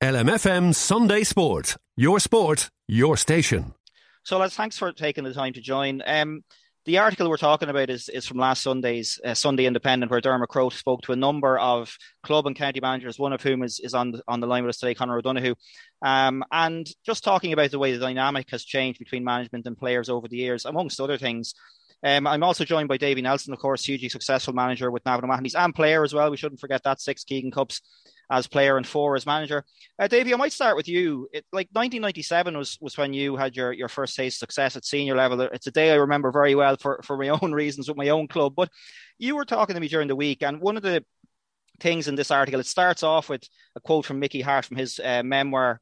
LMFM Sunday Sport. Your sport, your station. So, lads, thanks for taking the time to join. Um, the article we're talking about is, is from last Sunday's uh, Sunday Independent, where Dermot Crowe spoke to a number of club and county managers, one of whom is, is on, the, on the line with us today, Conor O'Donoghue. Um, and just talking about the way the dynamic has changed between management and players over the years, amongst other things. Um, I'm also joined by Davy Nelson, of course, hugely successful manager with Navan O'Mahony's and player as well. We shouldn't forget that six Keegan Cups as player and four as manager. Uh, I might start with you. It, like 1997 was was when you had your, your first taste of success at senior level. It's a day I remember very well for, for my own reasons with my own club. But you were talking to me during the week, and one of the things in this article, it starts off with a quote from Mickey Harte from his uh, memoir.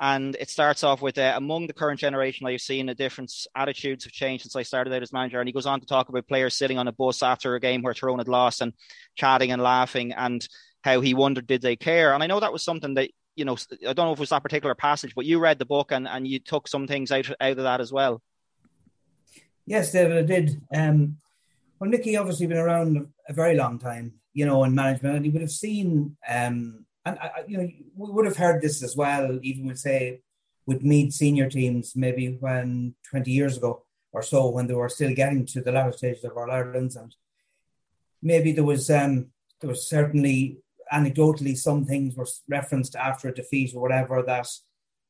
And it starts off with uh, among the current generation, I've seen a difference. Attitudes have changed since I started out as manager. And he goes on to talk about players sitting on a bus after a game where Tyrone had lost and chatting and laughing. And how he wondered did they care and i know that was something that you know i don't know if it was that particular passage but you read the book and, and you took some things out, out of that as well yes david i did um well Mickey obviously been around a very long time you know in management and he would have seen um and I, you know we would have heard this as well even with say with Meath senior teams maybe when 20 years ago or so when they were still getting to the latter stages of All Irelands and maybe there was um there was certainly anecdotally some things were referenced after a defeat or whatever that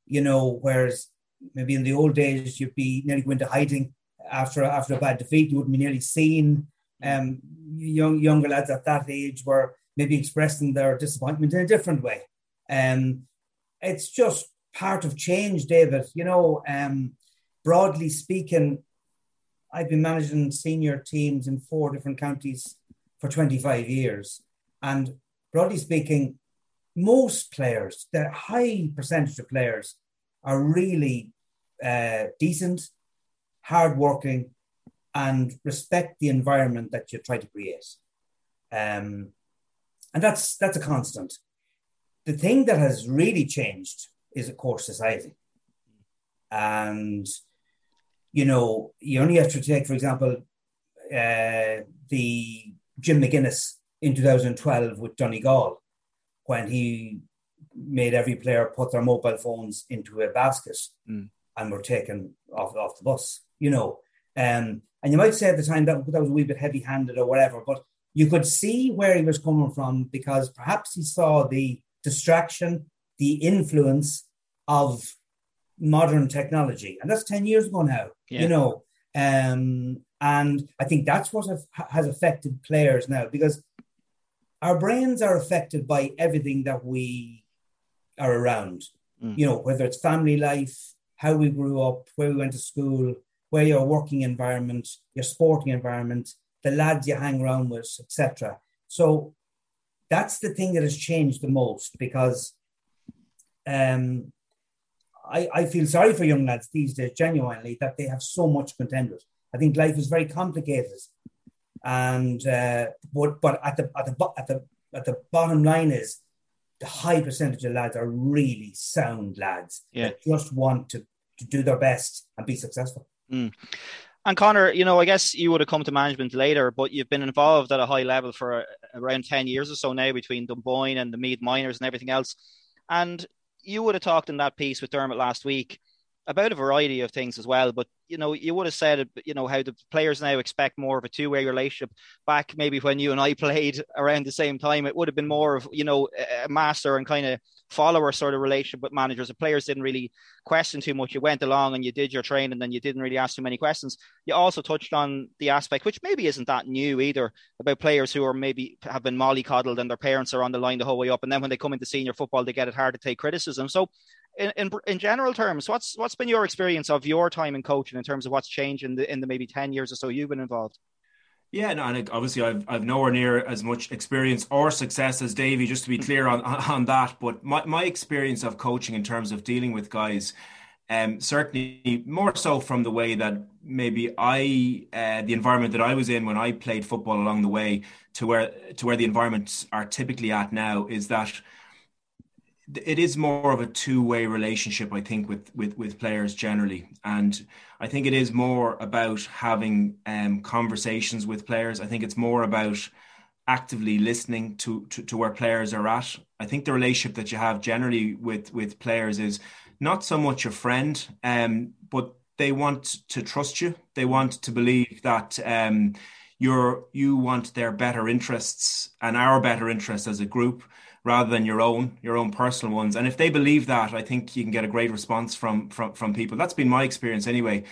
you know whereas maybe in the old days you'd be nearly going to hiding after after a bad defeat. You wouldn't be nearly seen. Um young younger lads at that age were maybe expressing their disappointment in a different way um it's just part of change david you know um broadly speaking i've been managing senior teams in four different counties for 25 years and broadly speaking, most players, the high percentage of players, are really uh, decent, hardworking, and respect the environment that you try to create. Um, and that's that's a constant. The thing that has really changed is, of course, society. And you know, you only have to take, for example, uh, the Jim McGuinness in 2012 with Donegal when he made every player put their mobile phones into a basket mm. and were taken off, off the bus, you know. Um, and you might say at the time that, that was a wee bit heavy handed or whatever, but you could see where he was coming from because perhaps he saw the distraction, the influence of modern technology. And that's 10 years ago now, yeah. you know. Um, and I think that's what has affected players now because our brains are affected by everything that we are around. Mm. You know, whether it's family life, how we grew up, where we went to school, where your working environment, your sporting environment, the lads you hang around with, etc. So that's the thing that has changed the most because um, I, I feel sorry for young lads these days, genuinely, that they have so much to contend with. I think life is very complicated and uh, but but at the at the at the at the bottom line is the high percentage of lads are really sound lads yeah. that just want to, to do their best and be successful. Mm. And Connor, you know, I guess you would have come to management later, but you've been involved at a high level for around 10 years or so now between Dunboyne and the Meath Minors and everything else. And you would have talked in that piece with Dermot last week about a variety of things as well. But you know, you would have said, you know, how the players now expect more of a two-way relationship. Back maybe when you and I played around the same time, it would have been more of you know a master and kind of follower sort of relationship with managers. The players didn't really question too much. You went along and you did your training, and then you didn't really ask too many questions. You also touched on the aspect, which maybe isn't that new either, about players who are maybe have been mollycoddled and their parents are on the line the whole way up, and then when they come into senior football, they get it hard to take criticism. So in, in, in general terms, what's what's been your experience of your time in coaching in terms of what's changed in the in the maybe ten years or so you've been involved? Yeah, no, and obviously I've I've nowhere near as much experience or success as Davey, just to be clear on on that. But my, my experience of coaching in terms of dealing with guys, um, certainly more so from the way that maybe I uh, the environment that I was in when I played football along the way to where to where the environments are typically at now is that it is more of a two-way relationship i think with with with players generally. And i think it is more about having um, conversations with players. I think it's more about actively listening to, to to where players are at. I think the relationship that you have generally with with players is not so much a friend um, but they want to trust you. They want to believe that um, you're you want their better interests and our better interests as a group rather than your own your own personal ones and if they believe that i think you can get a great response from from, from people that's been my experience anyway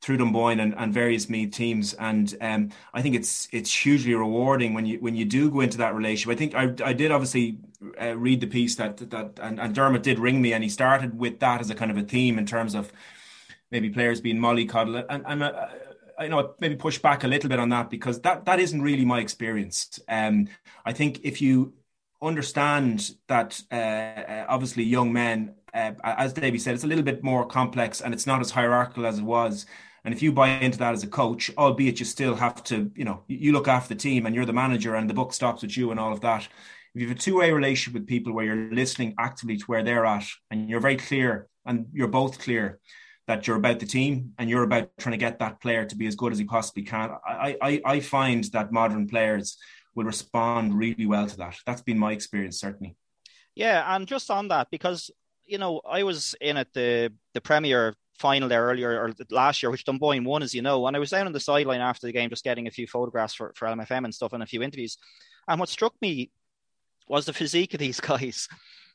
through Dunboyne and, and various Meath teams, and um, I think it's it's hugely rewarding when you when you do go into that relationship. I think I, I did obviously uh, read the piece that that and, and Dermot did ring me, and he started with that as a kind of a theme in terms of maybe players being mollycoddled, and and uh, I know maybe push back a little bit on that because that that isn't really my experience. Um, I think if you understand that uh, uh, obviously young men, uh, as Davey said, it's a little bit more complex and it's not as hierarchical as it was. And if you buy into that as a coach, albeit you still have to, you know, you look after the team and you're the manager and the book stops with you and all of that. If you have a two way relationship with people where you're listening actively to where they're at and you're very clear and you're both clear that you're about the team and you're about trying to get that player to be as good as he possibly can, I, I, I find that modern players will respond really well to that. That's been my experience, certainly. Yeah, and just on that, because you know, I was in at the the Premier final there earlier or last year, which Dunboyne won, as you know, and I was down on the sideline after the game, just getting a few photographs for, for LMFM and stuff and a few interviews. And what struck me was the physique of these guys.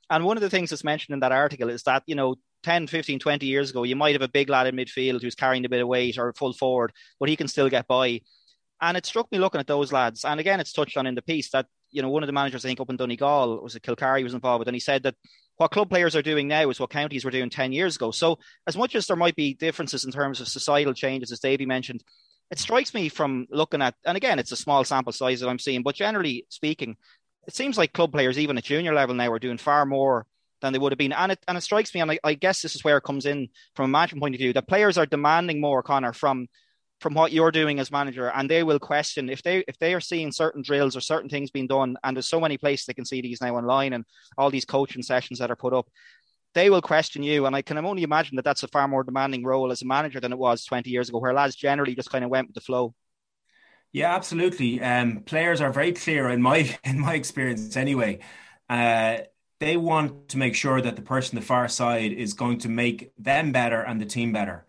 And one of the things that's mentioned in that article is that, you know, 10, 15, 20 years ago, you might have a big lad in midfield who's carrying a bit of weight or full forward, but he can still get by. And it struck me looking at those lads. And again, it's touched on in the piece that, you know, one of the managers, I think, up in Donegal, was it Kilcarry was involved with, and he said that what club players are doing now is what counties were doing 10 years ago. So, as much as there might be differences in terms of societal changes, as Davey mentioned, it strikes me from looking at, and again, it's a small sample size that I'm seeing, but generally speaking, it seems like club players, even at junior level now, are doing far more than they would have been. And it, and it strikes me, and I, I guess this is where it comes in from a management point of view, that players are demanding more, Connor, from from what you're doing as manager and they will question if they if they are seeing certain drills or certain things being done and there's so many places they can see these now online and all these coaching sessions that are put up they will question you. And i can only imagine that that's a far more demanding role as a manager than it was 20 years ago where lads generally just kind of went with the flow. Yeah absolutely. Um, players are very clear in my in my experience anyway. Uh, they want to make sure that the person the far side is going to make them better and the team better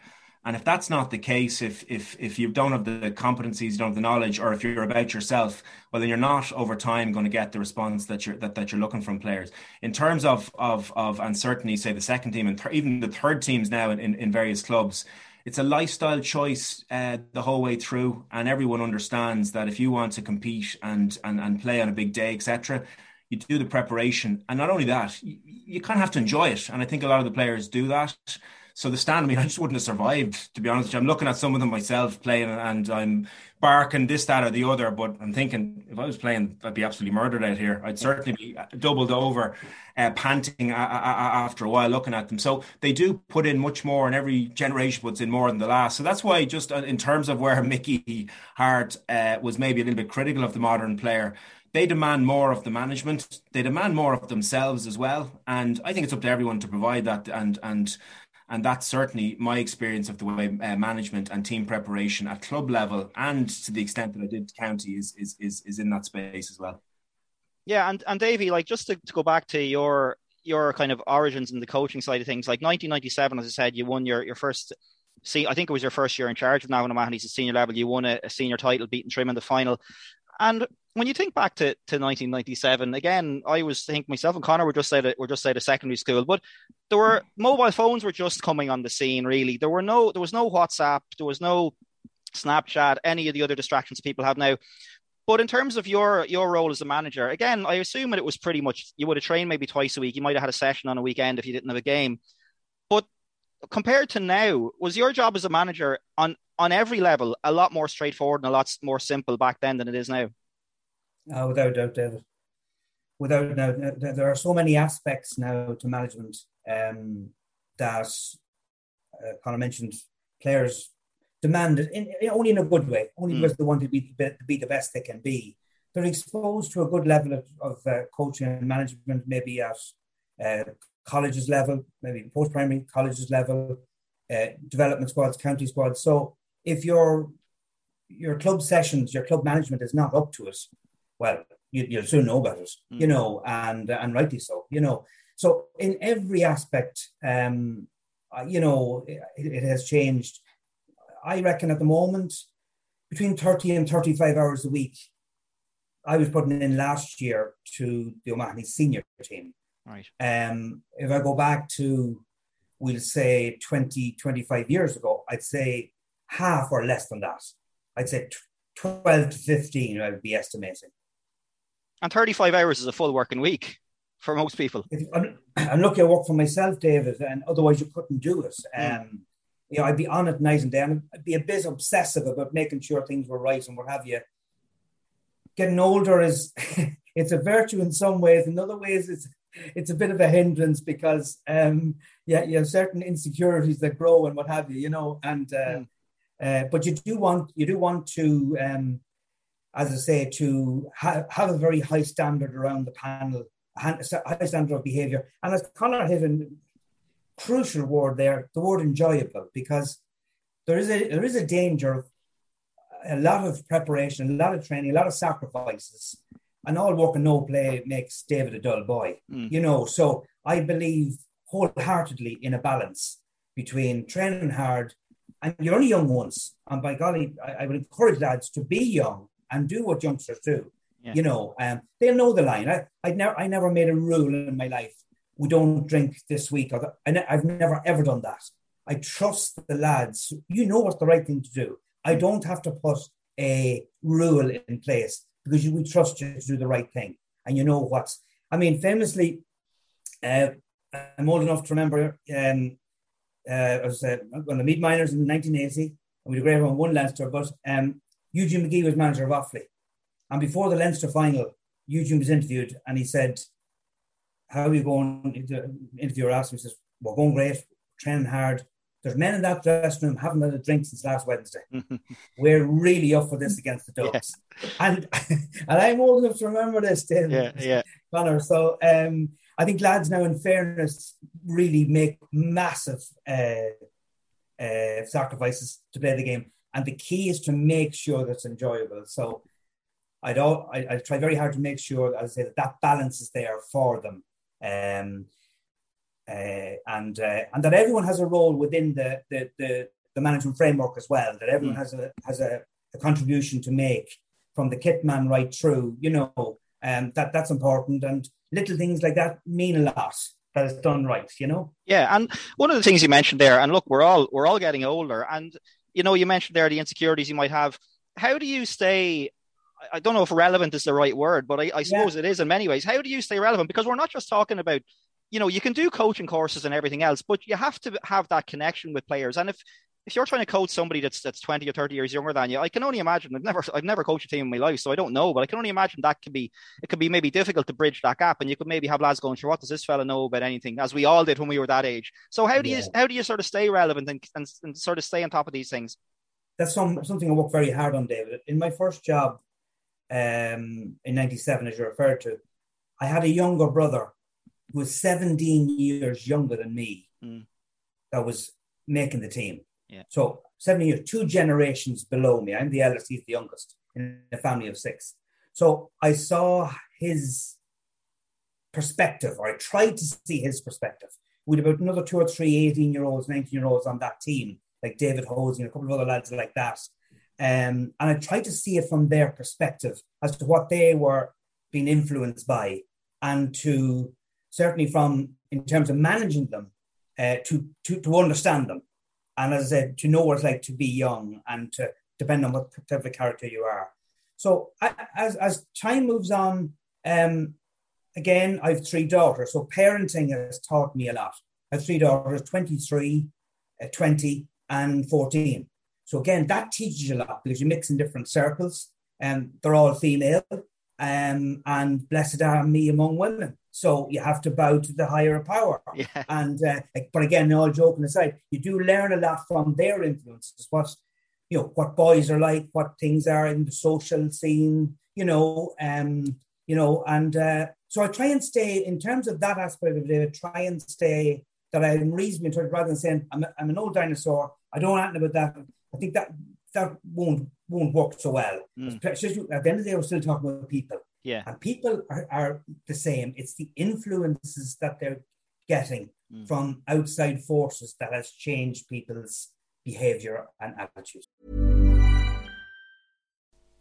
and if that's not the case, if if if you don't have the competencies, you don't have the knowledge, or if you're about yourself, well, then you're not over time going to get the response that you're that, that you're looking from players. In terms of of of uncertainty, say the second team and th- even the third teams now in, in, in various clubs, it's a lifestyle choice uh, the whole way through, and everyone understands that if you want to compete and and and play on a big day, etc., you do the preparation, and not only that, you, you kind of have to enjoy it. And I think a lot of the players do that. So the stand, I mean, I just wouldn't have survived, to be honest. I'm looking at some of them myself playing and I'm barking this, that, or the other. But I'm thinking if I was playing, I'd be absolutely murdered out here. I'd certainly be doubled over, uh, panting a- a- a- after a while looking at them. So they do put in much more, and every generation puts in more than the last. So that's why, just uh, in terms of where Mickey Harte uh, was maybe a little bit critical of the modern player, they demand more of the management. They demand more of themselves as well. And I think it's up to everyone to provide that and and and that's certainly my experience of the way uh, management and team preparation at club level, and to the extent that I did county, is is is, is in that space as well. Yeah, and and Davey, like just to, to go back to your your kind of origins in the coaching side of things, like 1997, as I said, you won your your first. See, I think it was your first year in charge of Navan O'Mahony's senior level. You won a, a senior title, beating Trim in the final. And when you think back to, to 1997, again, I was thinking myself and Connor were just out of, were just out of secondary school, but there were mobile phones were just coming on the scene. Really, there were no there was no WhatsApp, there was no Snapchat, any of the other distractions people have now. But in terms of your your role as a manager, again, I assume that it was pretty much you would have trained maybe twice a week. You might have had a session on a weekend if you didn't have a game. But compared to now, was your job as a manager on on every level a lot more straightforward and a lot more simple back then than it is now? Uh, without doubt, David. Without doubt, there are so many aspects now to management um, that uh, Connor mentioned. Players demand it in, only in a good way, only mm. because they want to be, be the best they can be. They're exposed to a good level of, of uh, coaching and management, maybe at uh, colleges level, maybe post primary colleges level, uh, development squads, county squads. So if your your club sessions, your club management is not up to it, well, you, will soon know about it, mm. you know, and and rightly so, you know. So in every aspect, um, you know, it, it has changed I reckon at the moment, between 30 and 35 hours a week, I was putting in last year to the O'Mahony senior team. Right. Um, if I go back to, we'll say 20, 25 years ago, I'd say half or less than that. I'd say 12 to 15, I would be estimating. And 35 hours is a full working week for most people. I'm, lucky I work for myself, David, and otherwise you couldn't do it. Mm. Um, you know, I'd be on it night and day. And I'd be a bit obsessive about making sure things were right and what have you. Getting older is it's a virtue in some ways. In other ways, it's it's a bit of a hindrance because um, yeah, you have certain insecurities that grow and what have you, you know. And uh, mm. uh, but you do want you do want to, um, as I say, to ha- have a very high standard around the panel, a high standard of behaviour. And as Connor hit crucial word there, the word enjoyable, because there is a there is a danger of a lot of preparation, a lot of training, a lot of sacrifices, and all work and no play makes David a dull boy. Mm. You know, so I believe wholeheartedly in a balance between training hard and you're only young once. And by golly, I, I would encourage lads to be young and do what youngsters do. Yeah. You know, um, they'll know the line. I, I never, I never made a rule in my life we don't drink this week. or I've never ever done that. I trust the lads. You know what's the right thing to do. I don't have to put a rule in place because you, we trust you to do the right thing. And you know what's, I mean, famously, uh, I'm old enough to remember um, uh, I was uh, on the Meath minors in 1980, and we a great run, won Leinster, but um, Eugene McGee was manager of Offaly. And before the Leinster final, Eugene was interviewed and he said, how are you going? The interviewer asked me, he says, We're going great, training hard. There's men in that dressing room haven't had a drink since last Wednesday. We're really up for this against the Ducks. Yeah. And and I'm old enough to remember this, Tim. Yeah, yeah. Connor. So um, I think lads now, in fairness, really make massive uh, uh, sacrifices to play the game. And the key is to make sure that's enjoyable. So I'd all, I, I try very hard to make sure, as I say, that that balance is there for them um, uh, and uh, and that everyone has a role within the the, the, the management framework as well. That everyone mm. has a has a, a, contribution to make from the kit man right through. You know, um, that that's important, and little things like that mean a lot. That is done right. You know. Yeah, and one of the things you mentioned there, and look, we're all we're all getting older, and you know, you mentioned there the insecurities you might have. How do you stay I don't know if relevant is the right word, but I, I suppose yeah. it is in many ways. How do you stay relevant? Because we're not just talking about, you know, you can do coaching courses and everything else, but you have to have that connection with players. And if if you're trying to coach somebody that's that's 20 or 30 years younger than you, I can only imagine. I've never I've never coached a team in my life, so I don't know, but I can only imagine that could be it could be maybe difficult to bridge that gap. And you could maybe have lads going, sure, what does this fella know about anything? As we all did when we were that age. So how do yeah. you how do you sort of stay relevant and, and, and sort of stay on top of these things? That's some, something I work very hard on, David. In my first job, um, in 97, as you referred to, I had a younger brother who was 17 years younger than me mm. that was making the team. Yeah. So 17 years, two generations below me. I'm the eldest, he's the youngest in a family of six. So I saw his perspective, or I tried to see his perspective. With about another two or three 18 year olds, 19 year olds on that team, like David Hosey and a couple of other lads like that. Um, and I tried to see it from their perspective as to what they were being influenced by, and to certainly from in terms of managing them, uh, to, to to understand them, and as I said, to know what it's like to be young and to depend on what type of character you are. So as as time moves on, um, again, I have three daughters, so parenting has taught me a lot. I have three daughters, 23, uh, 20, and 14. So again, that teaches you a lot because you mix in different circles and they're all female. Um, and blessed are me among women. So you have to bow to the higher power. Yeah. And uh, but again, all joking aside, you do learn a lot from their influences. What you know, what boys are like, what things are in the social scene. You know, um, you know, and uh, so I try and stay in terms of that aspect of it. I Try and stay that I'm reasonably rather than saying I'm, a, I'm an old dinosaur. I don't know about that. I think that that won't won't work so well. Mm. At the end of the day, we're still talking about people. Yeah. And people are, are the same. It's the influences that they're getting mm. from outside forces that has changed people's behavior and attitudes.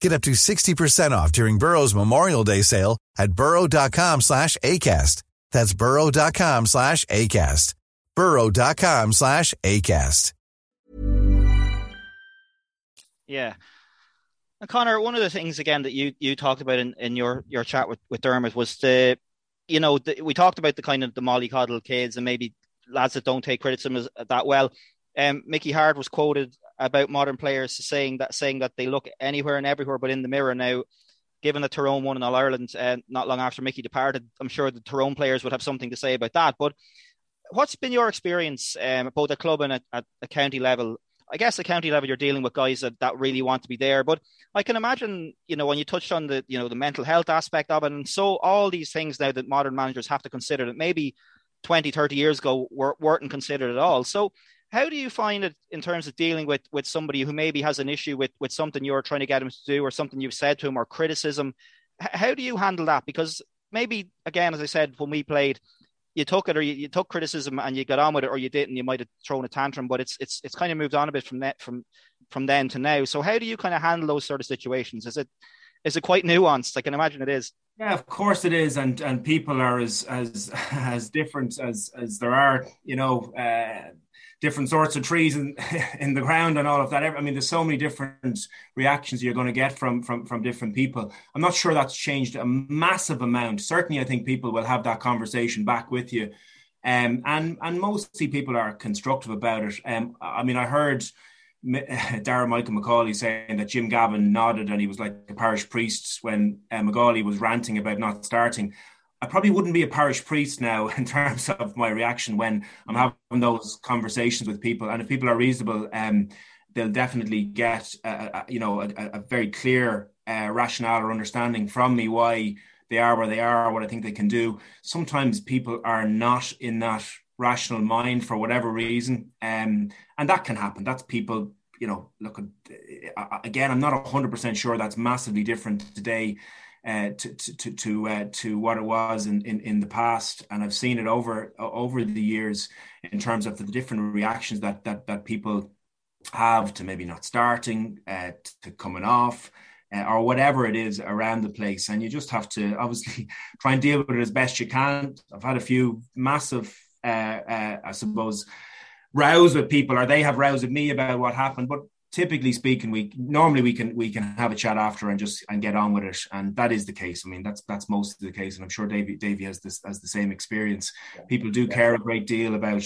Get up to 60% off during Burrow's Memorial Day sale at burrow.com slash ACAST. That's burrow.com slash ACAST. burrow.com slash ACAST. Yeah. And Connor, one of the things, again, that you, you talked about in, in your, your chat with, with Dermot was the, you know, the, we talked about the kind of the mollycoddle kids and maybe lads that don't take criticism as, that well. Um, Mickey Harte was quoted about modern players saying that saying that they look anywhere and everywhere but in the mirror now. Given that Tyrone won in All Ireland uh, not long after Mickey departed, I'm sure the Tyrone players would have something to say about that. But what's been your experience um, both at club and at, at a county level? I guess at county level, you're dealing with guys that, that really want to be there. But I can imagine, you know, when you touched on the, you know, the mental health aspect of it, and so all these things now that modern managers have to consider that maybe 20, 30 years ago were, weren't considered at all. So how do you find it in terms of dealing with with somebody who maybe has an issue with with something you're trying to get him to do or something you've said to him or criticism? H- how do you handle that? Because maybe again, as I said when we played, you took it or you, you, took criticism and you got on with it or you didn't. You might have thrown a tantrum, but it's it's it's kind of moved on a bit from that from from then to now. So how do you kind of handle those sort of situations? Is it is it quite nuanced? I can imagine it is. Yeah, of course it is, and and people are as as as different as as there are. You know, uh, different sorts of trees in, in the ground and all of that. I mean, there's so many different reactions you're going to get from, from, from different people. I'm not sure that's changed a massive amount. Certainly, I think people will have that conversation back with you. Um, and and mostly people are constructive about it. Um, I mean, I heard Darragh Michael Macauley saying that Jim Gavin nodded and he was like a parish priest when uh, was ranting about not starting. I probably wouldn't be a parish priest now in terms of my reaction when I'm having those conversations with people. And if people are reasonable, um, they'll definitely get a, a you know a, a very clear uh, rationale or understanding from me why they are where they are, what I think they can do. Sometimes people are not in that rational mind for whatever reason, um, and that can happen. That's people, you know. Look, uh, again, I'm not hundred percent sure that's massively different today. Uh, to to to uh, to what it was in, in, in the past, and I've seen it over over the years in terms of the different reactions that that that people have to maybe not starting, uh, to coming off, uh, or whatever it is around the place. And you just have to obviously try and deal with it as best you can. I've had a few massive, uh, I suppose, rows with people, or they have rows with me about what happened. But typically speaking, we normally we can we can have a chat after and just and get on with it, and that is the case. I mean, that's that's mostly the case, and I'm sure Davey Davey has this has the same experience. People do care a great deal about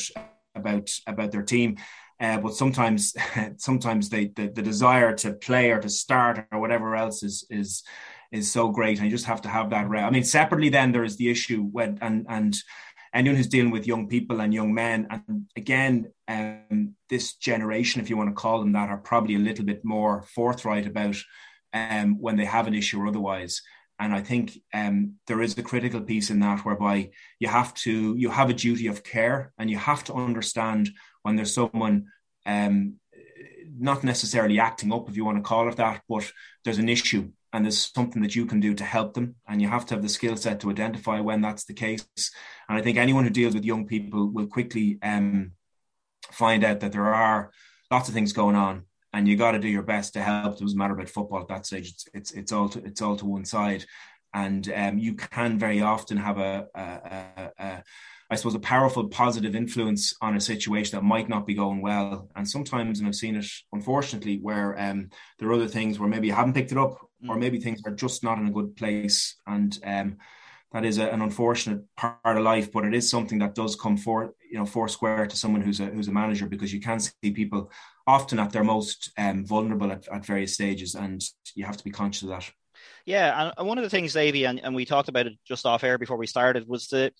about about their team uh, but sometimes, sometimes they, the, the desire to play or to start or whatever else is is is so great, and you just have to have that. I mean, separately, then there is the issue when and and anyone who's dealing with young people and young men, and again, um, this generation, if you want to call them that, are probably a little bit more forthright about um, when they have an issue or otherwise. And I think um, there is a critical piece in that whereby you have to you have a duty of care, and you have to understand when there's someone um, not necessarily acting up, if you want to call it that, but there's an issue and there's something that you can do to help them. And you have to have the skill set to identify when that's the case. And I think anyone who deals with young people will quickly um, find out that there are lots of things going on. And you got to do your best to help. It doesn't matter about football at that stage. It's it's, it's all to, it's all to one side, and um, you can very often have a, a, a, a I suppose, a powerful positive influence on a situation that might not be going well. And sometimes, and I've seen it unfortunately, where um, there are other things where maybe you haven't picked it up. Or maybe things are just not in a good place. And um, that is a, an unfortunate part of life, but it is something that does come for you know four square to someone who's a who's a manager because you can see people often at their most um, vulnerable at, at various stages, and you have to be conscious of that. Yeah, and one of the things, Davey, and, and we talked about it just off air before we started, was the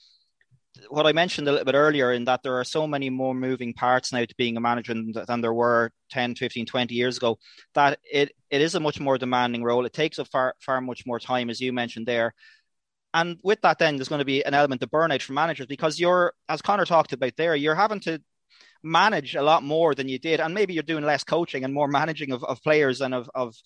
what I mentioned a little bit earlier in that there are so many more moving parts now to being a manager than, there were 10, 15, 20 years ago, that it, it is a much more demanding role. It takes a far, far much more time, as you mentioned there. And with that, then there's going to be an element of burnout for managers because you're, as Connor talked about there, you're having to manage a lot more than you did. And maybe you're doing less coaching and more managing of, of players and of, of,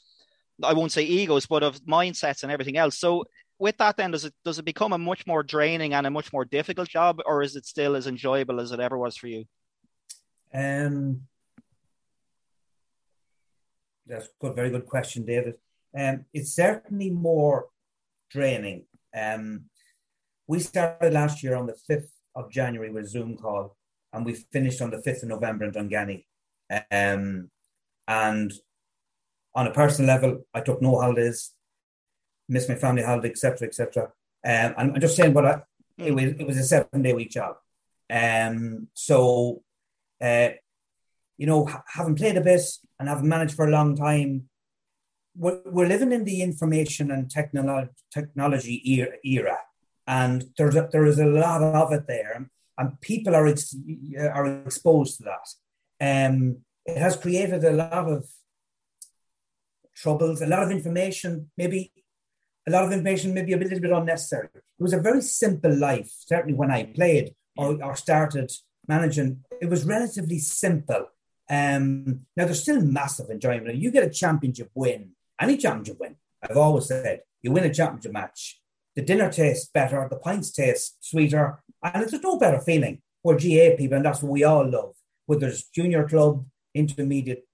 I won't say egos, but of mindsets and everything else. So with that then does it does it become a much more draining and a much more difficult job or is it still as enjoyable as it ever was for you? Um that's a very good question david. Um it's certainly more draining. Um we started last year on the 5th of january with a zoom call and we finished on the 5th of november in Dunganny. um and on a personal level i took no holidays miss my family holiday, etc., etc. Um, and I'm just saying, but I, it hmm. was it was a seven day week job. Um, so, uh, you know, having played a bit and having managed for a long time, we're, we're living in the information and technology technology era, era, and there's a, there is a lot of it there, and people are ex, are exposed to that. Um, it has created a lot of troubles, a lot of information, maybe a lot of information, maybe a little bit unnecessary. It was a very simple life, certainly when I played or, or started managing. It was relatively simple. Um, now, there's still massive enjoyment. You get a championship win, any championship win, I've always said, you win a championship match. The dinner tastes better, the pints taste sweeter, and it's no better feeling. We're GAA people, and that's what we all love, whether it's junior club, intermediate,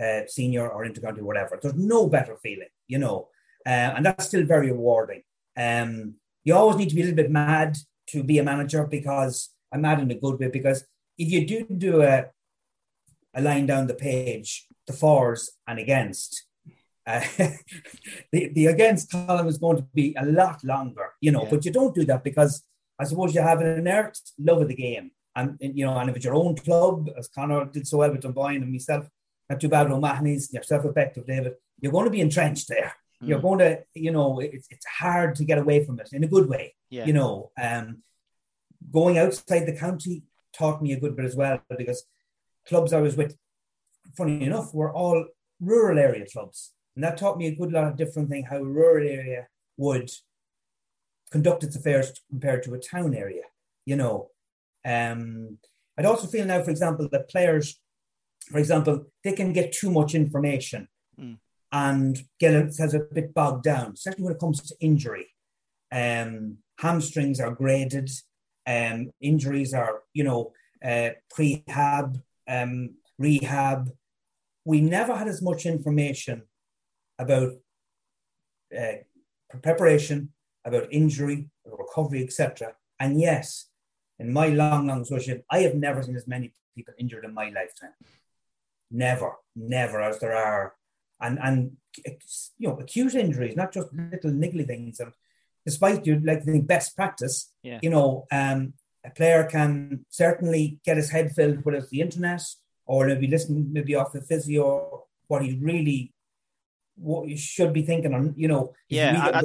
uh, senior, or intercounty, whatever. There's no better feeling, you know uh, and that's still very rewarding. Um, you always need to be a little bit mad to be a manager because I'm mad in a good way. Because if you do do a a line down the page, the fors and against, uh, the the against column is going to be a lot longer, you know. Yeah. But you don't do that because I suppose you have an inert love of the game. And, and, you know, and if it's your own club, as Conor did so well with Dunboyne and myself, not too bad with O'Mahony's, yourself effective, David, you're going to be entrenched there. Mm. You're going to, you know, it's it's hard to get away from it in a good way. Yeah. You know, um, going outside the county taught me a good bit as well because clubs I was with, funny enough, were all rural area clubs. And that taught me a good lot of different thing how a rural area would conduct its affairs compared to a town area, you know. Um, I'd also feel now, for example, that players, for example, they can get too much information mm. And get themselves a bit bogged down, especially when it comes to injury. Um, hamstrings are graded, um, injuries are, you know, uh, prehab, um, rehab. We never had as much information about uh, preparation, about injury, recovery, etc. And yes, in my long, long association, I have never seen as many people injured in my lifetime. Never, never, as there are, and and you know, acute injuries, not just little niggly things. And despite you like to think best practice, yeah. you know, um, a player can certainly get his head filled with the internet or maybe listen maybe off the physio what he really what you should be thinking on, you know. Yeah,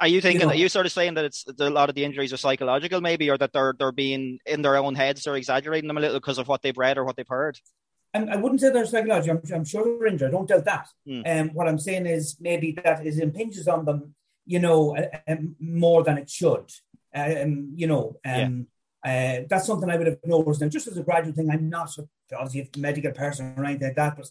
are you thinking? You know, are you sort of saying that it's a lot of the injuries are psychological, maybe, or that they're they're being in their own heads, or exaggerating them a little because of what they've read or what they've heard? I wouldn't say they're psychological. I'm, I'm, sure they're injured. I don't doubt that. Mm. Um, what I'm saying is maybe that it impinges on them, you know, uh, more than it should. Um, you know, um, yeah. uh, that's something I would have noticed. Now, just as a graduate thing, I'm not obviously a medical person or anything like that, but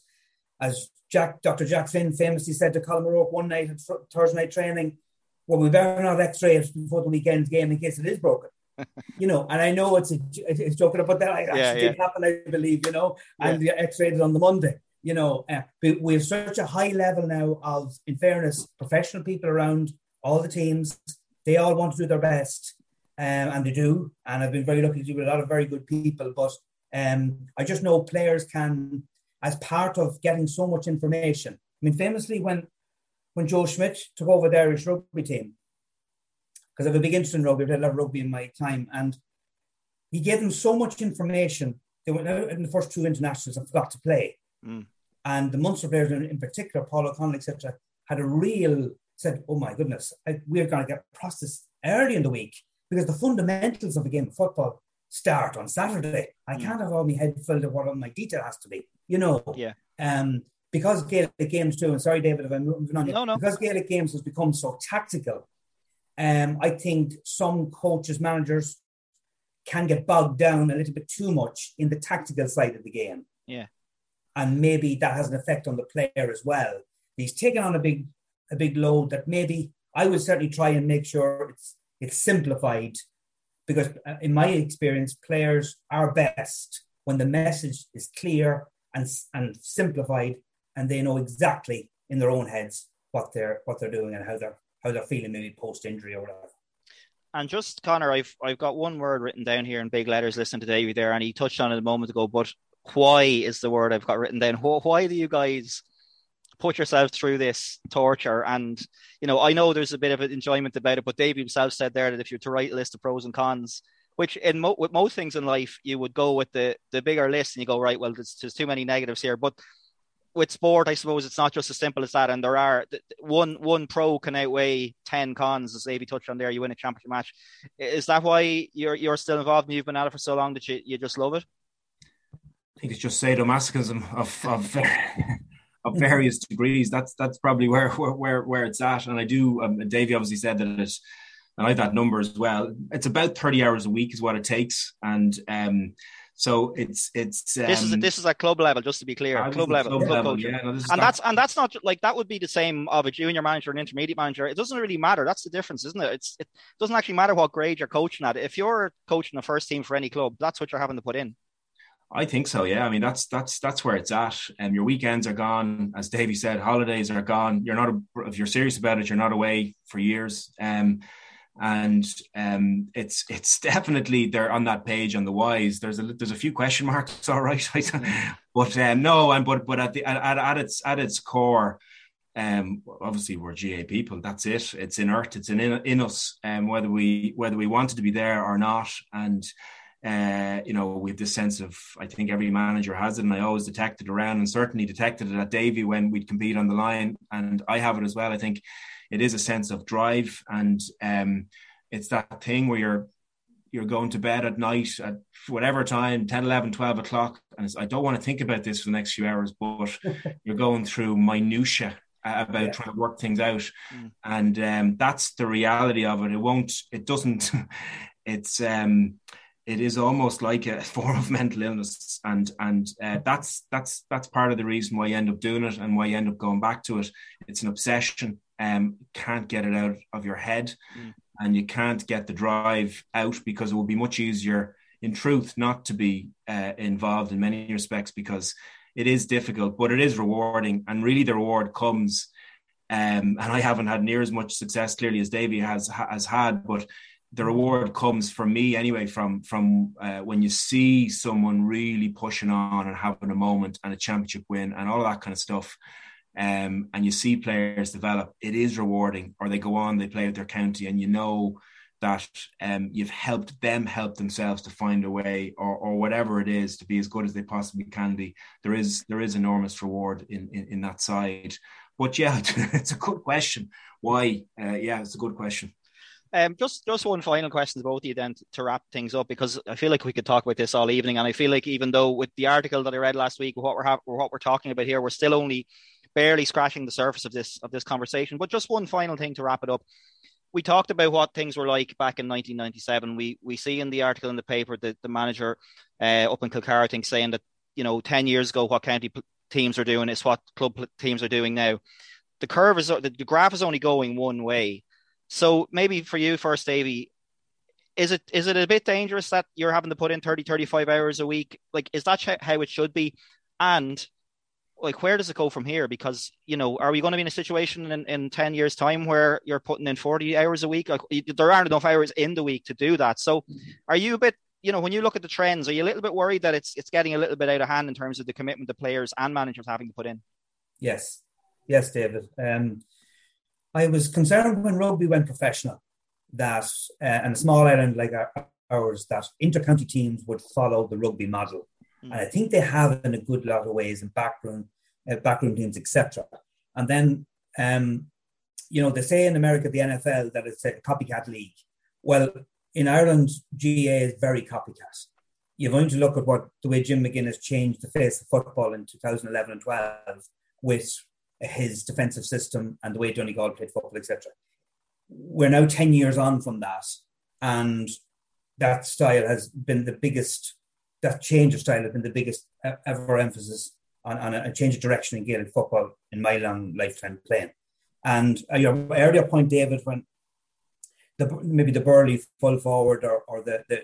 as Jack, Dr. Jack Finn famously said to Colin O'Rourke one night at Thursday night training, well, we better not x-ray it before the weekend game in case it is broken. you know, and I know it's a, it's joking, but that actually yeah, yeah. did happen, I believe, you know, and yeah. x-rayed on the Monday, you know. Uh, we have such a high level now of, in fairness, professional people around all the teams. They all want to do their best, um, and they do. And I've been very lucky to be with a lot of very good people. But um, I just know players can as part of getting so much information. I mean, famously, when when Joe Schmidt took over the Irish rugby team, because I have a big interest in rugby, I did a lot of rugby in my time, and he gave them so much information. They went out in the first two internationals and forgot to play. Mm. And the Munster players in, particular, Paul O'Connell, etc., had a real said, "Oh my goodness, I, we're going to get processed early in the week because the fundamentals of a game of football start on Saturday. I mm. can't have all my head filled with what all my detail has to be you know. Yeah. Um, because Gaelic games too, and sorry, David, if I'm moving on. No, no. Because Gaelic games has become so tactical, um, I think some coaches, managers can get bogged down a little bit too much in the tactical side of the game. Yeah. And maybe that has an effect on the player as well. He's taking on a big a big load that maybe I would certainly try and make sure it's it's simplified because uh, in my experience players are best when the message is clear and, and simplified, and they know exactly in their own heads what they're what they're doing and how they're how they're feeling maybe post injury or whatever. And just Conor, I've I've got one word written down here in big letters. Listen to Davey there, and he touched on it a moment ago. But why is the word I've got written down? Why do you guys put yourselves through this torture? And you know, I know there's a bit of an enjoyment about it, but Davey himself said there that if you're to write a list of pros and cons, which in mo- with most things in life you would go with the the bigger list and you go right well there's, there's too many negatives here but with sport i suppose it's not just as simple as that. And there are one one pro can outweigh 10 cons as Davey touched on there. You win a championship match. Is that why you're you're still involved and you've been at it for so long that you, you just love it? I think it's just sadomasochism of of, of various degrees. That's that's probably where where where it's at. And i do um, davey obviously said that it's and I like that number as well. It's about 30 hours a week is what it takes. And um, so it's it's um, this is a, this is at club level, just to be clear, ah, club level, club, level, yeah, no, and that's and that's not like that would be the same of a junior manager and intermediate manager. It doesn't really matter. That's the difference, isn't it? It's it doesn't actually matter what grade you're coaching at. If you're coaching the first team for any club, that's what you're having to put in. I think so. Yeah, I mean that's that's that's where it's at. And um, your weekends are gone, as Davey said. Holidays are gone. You're not a, if you're serious about it, you're not away for years. Um, and um, it's it's definitely there on that page on the wise. There's a there's a few question marks, all right, but um, no, and but but at the at, at its at its core, Um, obviously, we're GAA people. That's it. It's inert. It's in in us. Um, whether we whether we wanted to be there or not, and uh, you know, we have this sense of I think every manager has it, and I always detected around, and certainly detected it at Davy when we'd compete on the line, and I have it as well. I think it is a sense of drive, and um, it's that thing where you're you're going to bed at night at whatever time 10 11 12 o'clock and i don't want to think about this for the next few hours but you're going through minutia about yeah. trying to work things out. Mm. and um, that's the reality of it. It won't it doesn't it's um it is almost like a form of mental illness. And and uh, that's that's that's part of the reason why you end up doing it and why you end up going back to it. It's an obsession um can't get it out of your head mm. and you can't get the drive out because it will be much easier in truth not to be uh, involved in many respects because it is difficult, but it is rewarding. And really, the reward comes. Um, and I haven't had near as much success clearly as Davy has has had, but the reward comes for me anyway. From from uh, when you see someone really pushing on and having a moment and a championship win and all that kind of stuff. Um, and you see players develop, it is rewarding. Or they go on, they play with their county, and you know that um, you've helped them help themselves to find a way or, or whatever it is to be as good as they possibly can be. There is there is enormous reward in in, in that side. But yeah it's a good question. Why? Uh, yeah it's a good question. Um, just just one final question to both of you then to, wrap things up because I feel like we could talk about this all evening and I feel like even though with the article that I read last week what we're ha- what we're talking about here we're still only barely scratching the surface of this of this conversation but just one final thing to wrap it up we talked about what things were like back in 1997. We we see in the article in the paper that the manager uh, up in Kilcara, I think, saying that you know 10 years ago what county teams are doing is what club teams are doing now. The curve is the graph is only going one way. So maybe for you first, Davy, is it is it a bit dangerous that you're having to put in 30 35 hours a week? Like is that how it should be? And like where does it go from here? Because you know are we going to be in a situation in, in 10 years time where you're putting in 40 hours a week? Like there aren't enough hours in the week to do that. So are you a bit you know when you look at the trends are you a little bit worried that it's it's getting a little bit out of hand in terms of the commitment the players and managers having to put in? Yes. Yes david. Um i was concerned when rugby went professional that uh, and a small island like ours that intercounty teams would follow the rugby model Mm. And I think they have in a good lot of ways in backroom, uh, backroom teams, etc. And then, um, you know, they say in America, the NFL, that it's a copycat league. Well, in Ireland, GA is very copycat. You're going to look at what the way Jim McGuinness changed the face of football in 2011 and 12 with his defensive system and the way Donegal played football, etc. We're now 10 years on from that, and that style has been the biggest that change of style has been the biggest ever emphasis on, on a change of direction in Gaelic football in my long lifetime playing. And uh, your earlier point, David, when the, maybe the burly full forward or, or the, the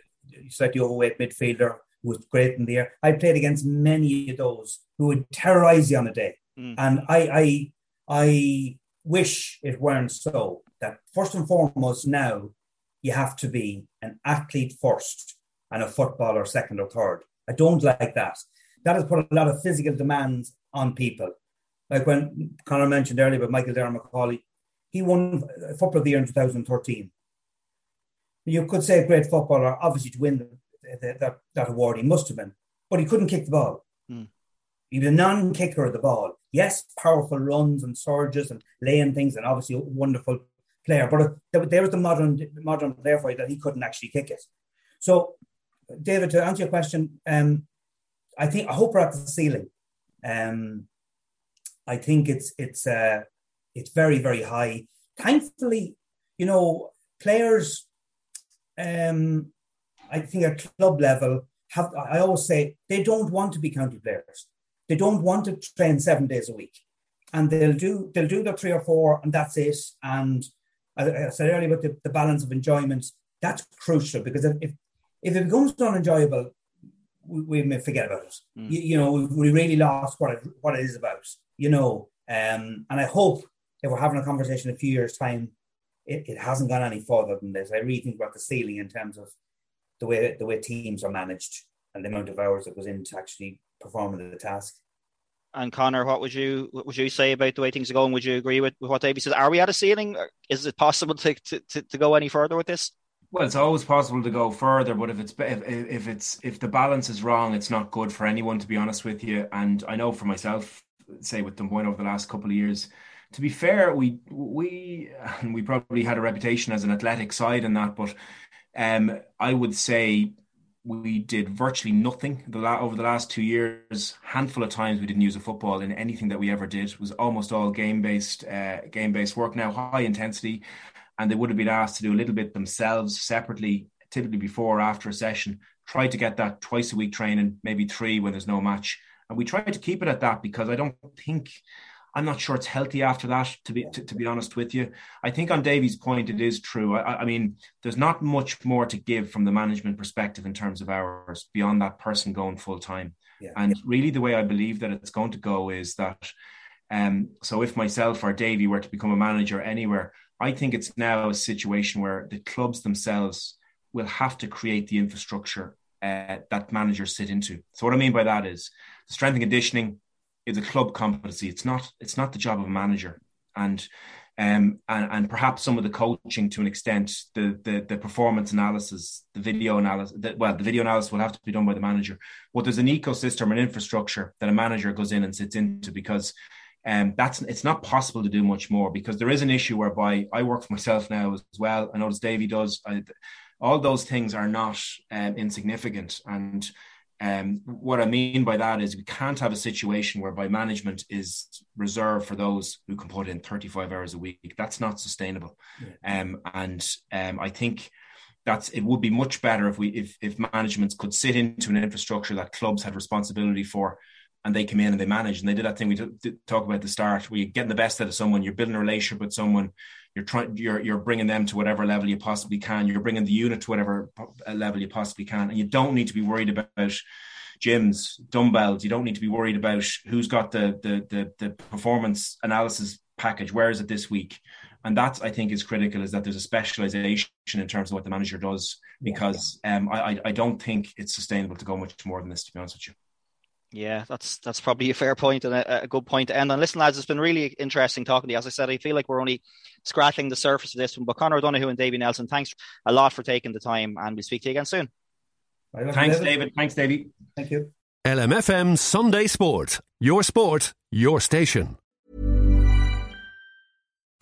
slightly overweight midfielder who was great in the air. I played against many of those who would terrorize you on a day. Mm. And I, I, I wish it weren't so. That first and foremost, now you have to be an athlete first and a footballer second or third. I don't like that. That has put a lot of physical demands on people. Like when Conor mentioned earlier about Michael Darragh Macauley, he won Football of the Year in 2013. You could say a great footballer, obviously, to win the, the, that, that award, he must have been, but he couldn't kick the ball. Mm. He was a non kicker of the ball. Yes, powerful runs and surges and laying things, and obviously a wonderful player, but there was the modern modern player for you that he couldn't actually kick it. So David, to answer your question, um, I think I hope we're at the ceiling. Um, I think it's it's uh, it's very very high. Thankfully, you know, players. Um, I think at club level have. I always say they don't want to be county players. They don't want to train seven days a week, and they'll do they'll do the three or four, and that's it. And I, I said earlier about the, the balance of enjoyment. That's crucial because if, if it becomes unenjoyable, we, we may forget about it. Mm. You, you, know, we, really lost what it, what it is about. You know, um, and I hope if we're having a conversation in a few years' time, it, it hasn't gone any further than this. I really think about the ceiling in terms of the way the way teams are managed and the amount of hours that goes into actually performing the task. and Conor, what would you what would you say about the way things are going? Would you agree with, with what Davy says? Are we at a ceiling? Is it possible to, to, to go any further with this? Well, it's always possible to go further, but if it's if, if it's if the balance is wrong, it's not good for anyone. To be honest with you, and I know for myself, say with Moines over the last couple of years. To be fair, we we we probably had a reputation as an athletic side in that, but um, I would say we did virtually nothing the la- over the last two years. Handful of times we didn't use a football in anything that we ever did. It was almost all game based, uh, game based work. Now high intensity, and they would have been asked to do a little bit themselves separately, typically before or after a session. Try to get that twice a week training, maybe three when there's no match, and we try to keep it at that because I don't think I'm not sure it's healthy after that. To be to, to, be honest with you, I think on Davy's point, it is true. I, I, mean, there's not much more to give from the management perspective in terms of hours beyond that person going full time. Yeah. And really, the way I believe that it's going to go is that. Um, so if myself or Davy were to become a manager anywhere, I think it's now a situation where the clubs themselves will have to create the infrastructure uh, that managers sit into. So what I mean by that is the strength and conditioning is a club competency. It's not it's not the job of a manager, and um, and, and perhaps some of the coaching to an extent, the the, the performance analysis, the video analysis. Well, the video analysis will have to be done by the manager. But there's an ecosystem, and infrastructure that a manager goes in and sits into because. Um, that's it's not possible to do much more because there is an issue whereby I work for myself now as well. I notice Davy does. I, all those things are not um, insignificant, and um, what I mean by that is we can't have a situation whereby management is reserved for those who can put in 35 hours a week. That's not sustainable. Yeah. Um, and um, I think that's it would be much better if we if if management could sit into an infrastructure that clubs had responsibility for and they come in and they manage. And they did that thing we talk about at the start where you're getting the best out of someone you're building a relationship with someone you're trying you're you're bringing them to whatever level you possibly can you're bringing the unit to whatever level you possibly can. And you don't need to be worried about gyms dumbbells you don't need to be worried about who's got the the the, the performance analysis package where is it this week? And that I think is critical is that there's a specialization in terms of what the manager does because um, I I don't think it's sustainable to go much more than this to be honest with you. Yeah, that's that's probably a fair point and a, a, good point to end on. Listen, lads, it's been really interesting talking to you. As I said, I feel like we're only scratching the surface of this one. But Conor O'Donoghue and Davy Nelson, thanks a lot for taking the time, and we'll speak to you again soon. Thanks, David. Thanks, Davy. Thank you. LMFM Sunday Sport. Your sport, your station.